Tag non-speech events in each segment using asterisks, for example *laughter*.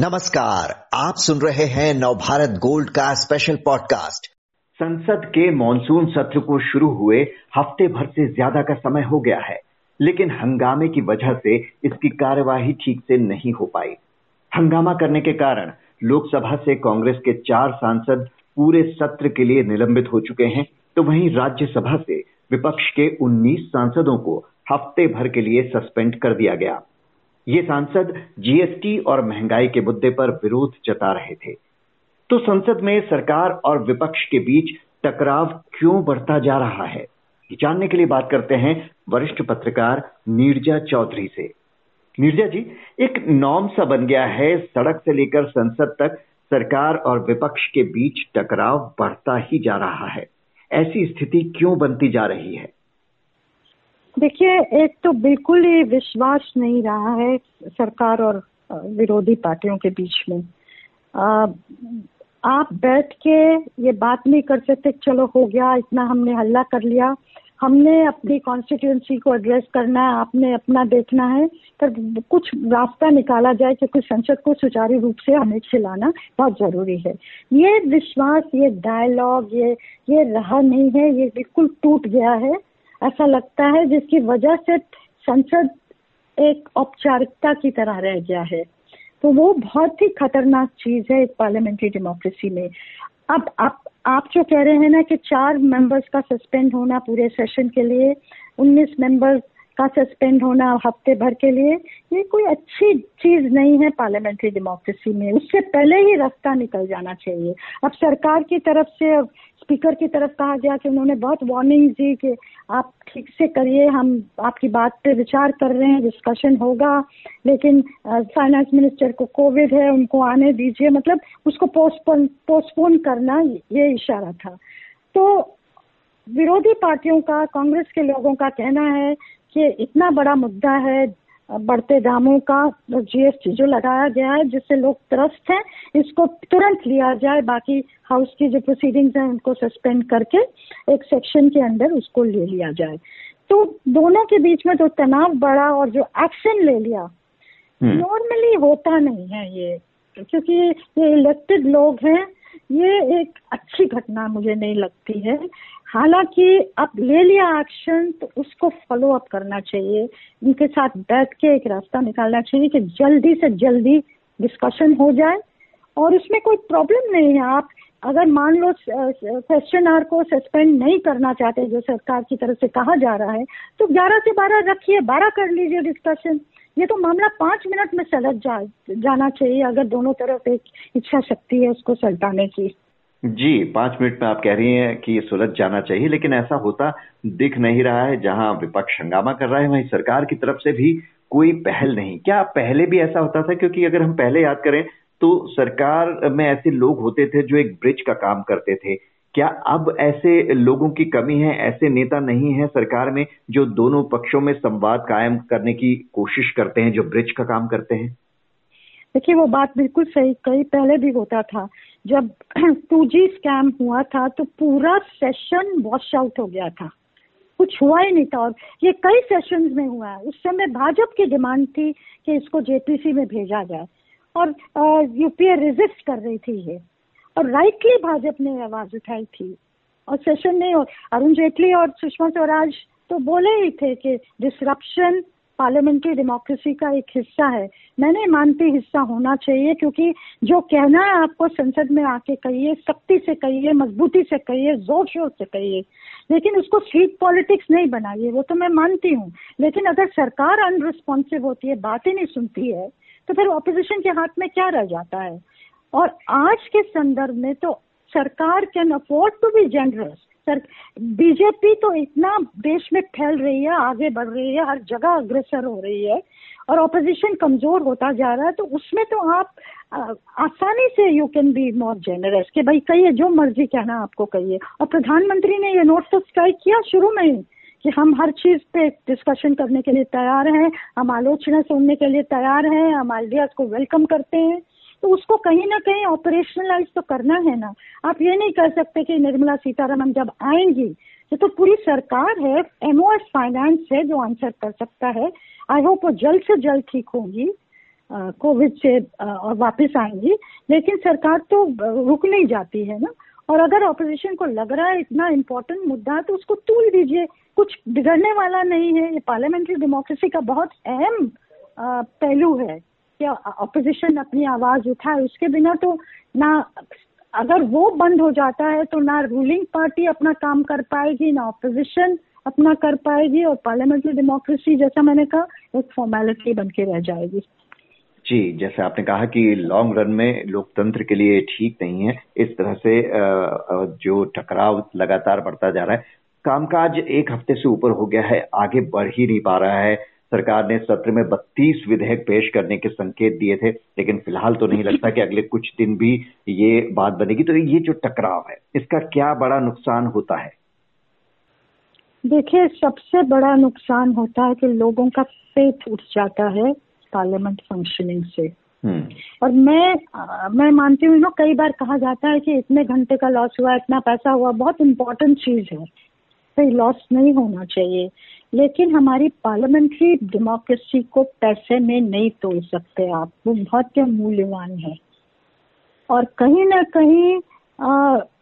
नमस्कार, आप सुन रहे हैं नवभारत गोल्ड का स्पेशल पॉडकास्ट संसद के मॉनसून सत्र को शुरू हुए हफ़्ते भर से ज़्यादा का समय हो गया है, लेकिन हंगामे की वजह से इसकी कार्यवाही ठीक से नहीं हो पाई। हंगामा करने के कारण लोकसभा से कांग्रेस के चार सांसद पूरे सत्र के लिए निलंबित हो चुके हैं तो वहीं राज्यसभा से विपक्ष के 19 सांसदों को हफ़्ते भर के लिए सस्पेंड कर दिया गया। ये सांसद जीएसटी और महँगाई के मुद्दे पर विरोध जता रहे थे। तो संसद में सरकार और विपक्ष के बीच टकराव क्यों बढ़ता जा रहा है? जानने के लिए बात करते हैं वरिष्ठ पत्रकार नीरजा चौधरी से। नीरजा जी, एक नॉर्म सा बन गया है, सड़क से लेकर संसद तक सरकार और विपक्ष के बीच टकराव बढ़ता ही जा रहा है। ऐसी स्थिति क्यों बनती जा रही है? देखिए एक तो बिल्कुल ही विश्वास नहीं रहा है सरकार और विरोधी पार्टियों के बीच में। आ, आप बैठ के ये बात नहीं कर सकते चलो हो गया इतना हमने हल्ला कर लिया। हमने अपनी कॉन्स्टिट्यूंसी को एड्रेस करना है आपने अपना देखना है पर कुछ रास्ता निकाला जाए क्योंकि संसद को सुचारू रूप से हमें चलाना बहुत ज़रूरी है। ये विश्वास ये डायलॉग ये ये रहा नहीं है ये बिल्कुल टूट गया है। ऐसा लगता है जिसकी वजह से संसद एक औपचारिकता की तरह रह गया है। तो वो बहुत ही खतरनाक चीज़ है पार्लियामेंट्री डेमोक्रेसी में। अब आप आप जो कह रहे हैं ना कि चार मेंबर्स का सस्पेंड होना पूरे सेशन के लिए, उन्नीस मेंबर्स का सस्पेंड होना, हफ़्ते भर के लिए, ये कोई अच्छी चीज़ नहीं है पार्लियामेंट्री डेमोक्रेसी में। उससे पहले ही रास्ता निकल जाना चाहिए। अब सरकार की तरफ़ से, अब स्पीकर की तरफ़ कहा गया कि उन्होंने बहुत वार्निंग दी कि आप ठीक से करिए, हम आपकी बात पे विचार कर रहे हैं डिस्कशन होगा, लेकिन फाइनेंस मिनिस्टर को कोविड है, उनको आने दीजिए। मतलब उसको पोस्टपोन पोस्टपोन करना ये इशारा था। तो विरोधी पार्टियों का, कांग्रेस के लोगों का कहना है कि इतना बड़ा मुद्दा है बढ़ते दामों का जीएसटी जो लगाया गया है जिससे लोग त्रस्त हैं इसको तुरंत लिया जाए बाकी हाउस की जो प्रोसीडिंग्स हैं उनको सस्पेंड करके एक सेक्शन के अंदर उसको ले लिया जाए तो दोनों के बीच में जो तो तनाव बढ़ा और जो एक्शन ले लिया नॉर्मली हम्म। होता नहीं है ये क्योंकि ये इलेक्टेड लोग हैं ये एक अच्छी घटना मुझे नहीं लगती है। हालाँकि अब ले लिया एक्शन तो उसको फॉलो अप करना चाहिए। उनके साथ बैठ के एक रास्ता निकालना चाहिए कि जल्दी से जल्दी डिस्कशन हो जाए। और उसमें कोई प्रॉब्लम नहीं है। आप अगर मान लो क्वेश्चन आर को सस्पेंड नहीं करना चाहते, जो सरकार की तरफ़ से कहा जा रहा है तो 11 से 12 रखिए 12 कर लीजिए डिस्कशन ये तो मामला पाँच मिनट में सलट जा, जाना चाहिए, अगर दोनों तरफ़ एक इच्छा शक्ति है उसको सलटाने की। जी, पाँच मिनट में आप कह रही हैं कि ये सुलझ जाना चाहिए, लेकिन ऐसा होता दिख नहीं रहा है, जहाँ विपक्ष हंगामा कर रहा है, वहीं सरकार की तरफ़ से भी कोई पहल नहीं। क्या पहले भी ऐसा होता था? क्योंकि अगर हम पहले याद करें तो सरकार में ऐसे लोग होते थे जो एक ब्रिज का काम करते थे। क्या अब ऐसे लोगों की कमी है, ऐसे नेता नहीं है सरकार में जो दोनों पक्षों में संवाद कायम करने की कोशिश करते हैं, जो ब्रिज का काम करते हैं? देखिए, वो बात बिल्कुल सही कई पहले भी होता था। जब *clears throat* टू जी स्कैम हुआ था तो पूरा सेशन वॉश आउट हो गया था। कुछ हुआ ही नहीं था और ये कई सेशन में हुआ है। उस समय भाजपा की डिमांड थी कि इसको जेपीसी में भेजा जाए। और यूपीए रिजिस्ट कर रही थी ये। और राइटली भाजपा ने आवाज़ उठाई थी। और सेशन ने अरुण जेटली और सुषमा स्वराज तो बोले ही थे कि डिसरप्शन पार्लियामेंट्री डेमोक्रेसी का एक हिस्सा है। मैंने मानती हिस्सा होना चाहिए क्योंकि जो कहना है आपको संसद में आके कहिए, सख्ती से कहिए, मजबूती से कहिए ज़ोर शोर से कहिए। लेकिन उसको स्ट्रीट पॉलिटिक्स नहीं बनाइए, वो तो मैं मानती हूँ। लेकिन अगर सरकार अनरिस्पॉन्सिव होती है, बात नहीं सुनती है तो फिर ऑपोजिशन के हाथ में क्या रह जाता है? और आज के संदर्भ में तो सरकार can afford to be generous sir BJP तो इतना देश में फैल रही है, आगे बढ़ रही है, हर जगह अग्रसर हो रही है और ऑपोजिशन कमज़ोर होता जा रहा है तो उसमें तो आप आसानी से you can be more generous कि भाई कहिए, जो मर्ज़ी कहना आपको कहिए। और प्रधानमंत्री ने ये नोट स्ट्राइक किया शुरू में ही कि हम हर चीज़ पे डिस्कशन करने के लिए तैयार हैं, हम आलोचना सुनने के लिए तैयार हैं, हम आइडियाज़ को वेलकम करते हैं। तो उसको कहीं ना कहीं ऑपरेशनलाइज तो करना है ना। आप ये नहीं कर सकते कि निर्मला सीतारमन जब आएँगी, ये तो पूरी सरकार है एमओएस फाइनेंस है जो आंसर कर सकता है। आई होप वो जल्द से जल्द ठीक होगी कोविड से और वापस आएँगी। लेकिन सरकार तो रुक नहीं जाती है ना। और अगर ऑपोजिशन को लग रहा है इतना इम्पोर्टेंट मुद्दा तो उसको तूल दीजिए। कुछ बिगड़ने वाला नहीं है। ये पार्लियामेंट्री डेमोक्रेसी का बहुत अहम पहलू है। कि ऑपोजिशन अपनी आवाज़ उठाए। उसके बिना तो ना, अगर वो बंद हो जाता है तो ना रूलिंग पार्टी अपना काम कर पाएगी, ना ऑपोजिशन अपना कर पाएगी और पार्लियामेंट्री डेमोक्रेसी जैसा मैंने कहा, एक फॉर्मेलिटी बन के रह जाएगी। जी, जैसे आपने कहा कि लॉन्ग रन में लोकतंत्र के लिए ठीक नहीं है। इस तरह से जो टकराव लगातार बढ़ता जा रहा है, कामकाज एक हफ़्ते से ऊपर हो गया है, आगे बढ़ ही नहीं पा रहा है। सरकार ने सत्र में 32 विधेयक पेश करने के संकेत दिए थे लेकिन फ़िलहाल तो नहीं लगता कि अगले कुछ दिन भी ये बात बनेगी। तो ये जो टकराव है इसका क्या बड़ा नुकसान होता है? देखिए सबसे बड़ा नुकसान होता है कि लोगों का पेट उठ जाता है पार्लियामेंट फंक्शनिंग से। हम्म। और मैं आ, मैं मानती हूँ ना कई बार कहा जाता है कि इतने घंटे का लॉस हुआ इतना पैसा हुआ बहुत इम्पोर्टेंट चीज़ है। कोई लॉस नहीं होना चाहिए। लेकिन हमारी पार्लियामेंट्री डेमोक्रेसी को पैसे में नहीं तोड़ सकते आप। वो बहुत मूल्यवान है। और कहीं ना कहीं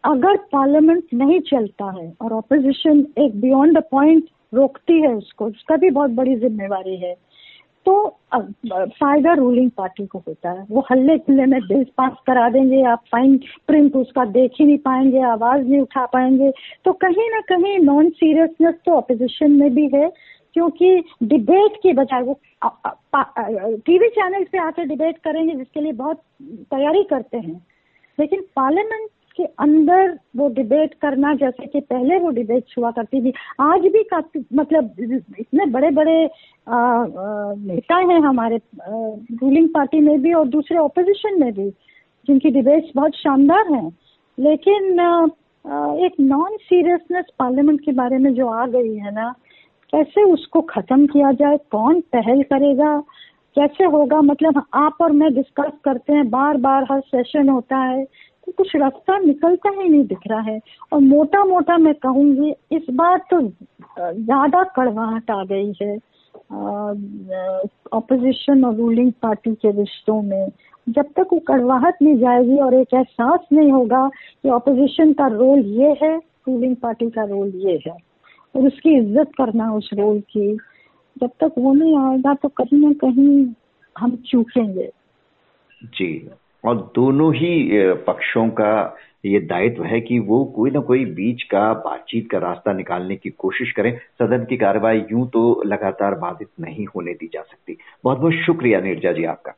अगर पार्लियामेंट नहीं चलता है और ऑपोजिशन एक बियॉन्ड द पॉइंट रोकती है उसको, उसका भी बहुत बड़ी जिम्मेवारी है। तो फ़ायदा रूलिंग पार्टी को होता है। वो हल्ले खुल्ले में बिल पास करा देंगे, आप फाइन प्रिंट उसका देख ही नहीं पाएँगे, आवाज़ नहीं उठा पाएँगे। तो कहीं ना कहीं नॉन सीरियसनेस तो अपोजिशन में भी है, क्योंकि डिबेट के बजाय वो टीवी चैनल पे आकर डिबेट करेंगे, जिसके लिए बहुत तैयारी करते हैं। लेकिन पार्लियामेंट के अंदर वो डिबेट करना जैसे कि पहले वो डिबेट हुआ करती थी आज भी काफ़ी मतलब इतने बड़े बड़े नेता हैं हमारे रूलिंग पार्टी में भी और दूसरे ऑपोजिशन में भी जिनकी डिबेट्स बहुत शानदार हैं। लेकिन आ, एक नॉन सीरियसनेस पार्लियामेंट के बारे में जो आ गई है ना कैसे उसको खत्म किया जाए कौन पहल करेगा कैसे होगा? मतलब आप और मैं डिस्कस करते हैं बार बार हर सेशन होता है कुछ रास्ता निकलता ही नहीं दिख रहा है। और मोटा मोटा मैं कहूँगी, इस बार तो ज़्यादा कड़वाहट आ गई है। ऑपोजिशन और रूलिंग पार्टी के रिश्तों में। जब तक वो कड़वाहट नहीं जाएगी और एक एहसास नहीं होगा कि ऑपोजिशन का रोल ये है रूलिंग पार्टी का रोल ये है। और उसकी इज़्ज़त करना उस रोल की। जब तक वो नहीं आएगा तो कहीं ना कहीं हम चूकेंगे। जी। और दोनों ही पक्षों का ये दायित्व है कि वो कोई ना कोई बीच का बातचीत का रास्ता निकालने की कोशिश करें। सदन की कार्रवाई यूँ तो लगातार बाधित नहीं होने दी जा सकती। बहुत बहुत शुक्रिया नीरजा जी आपका।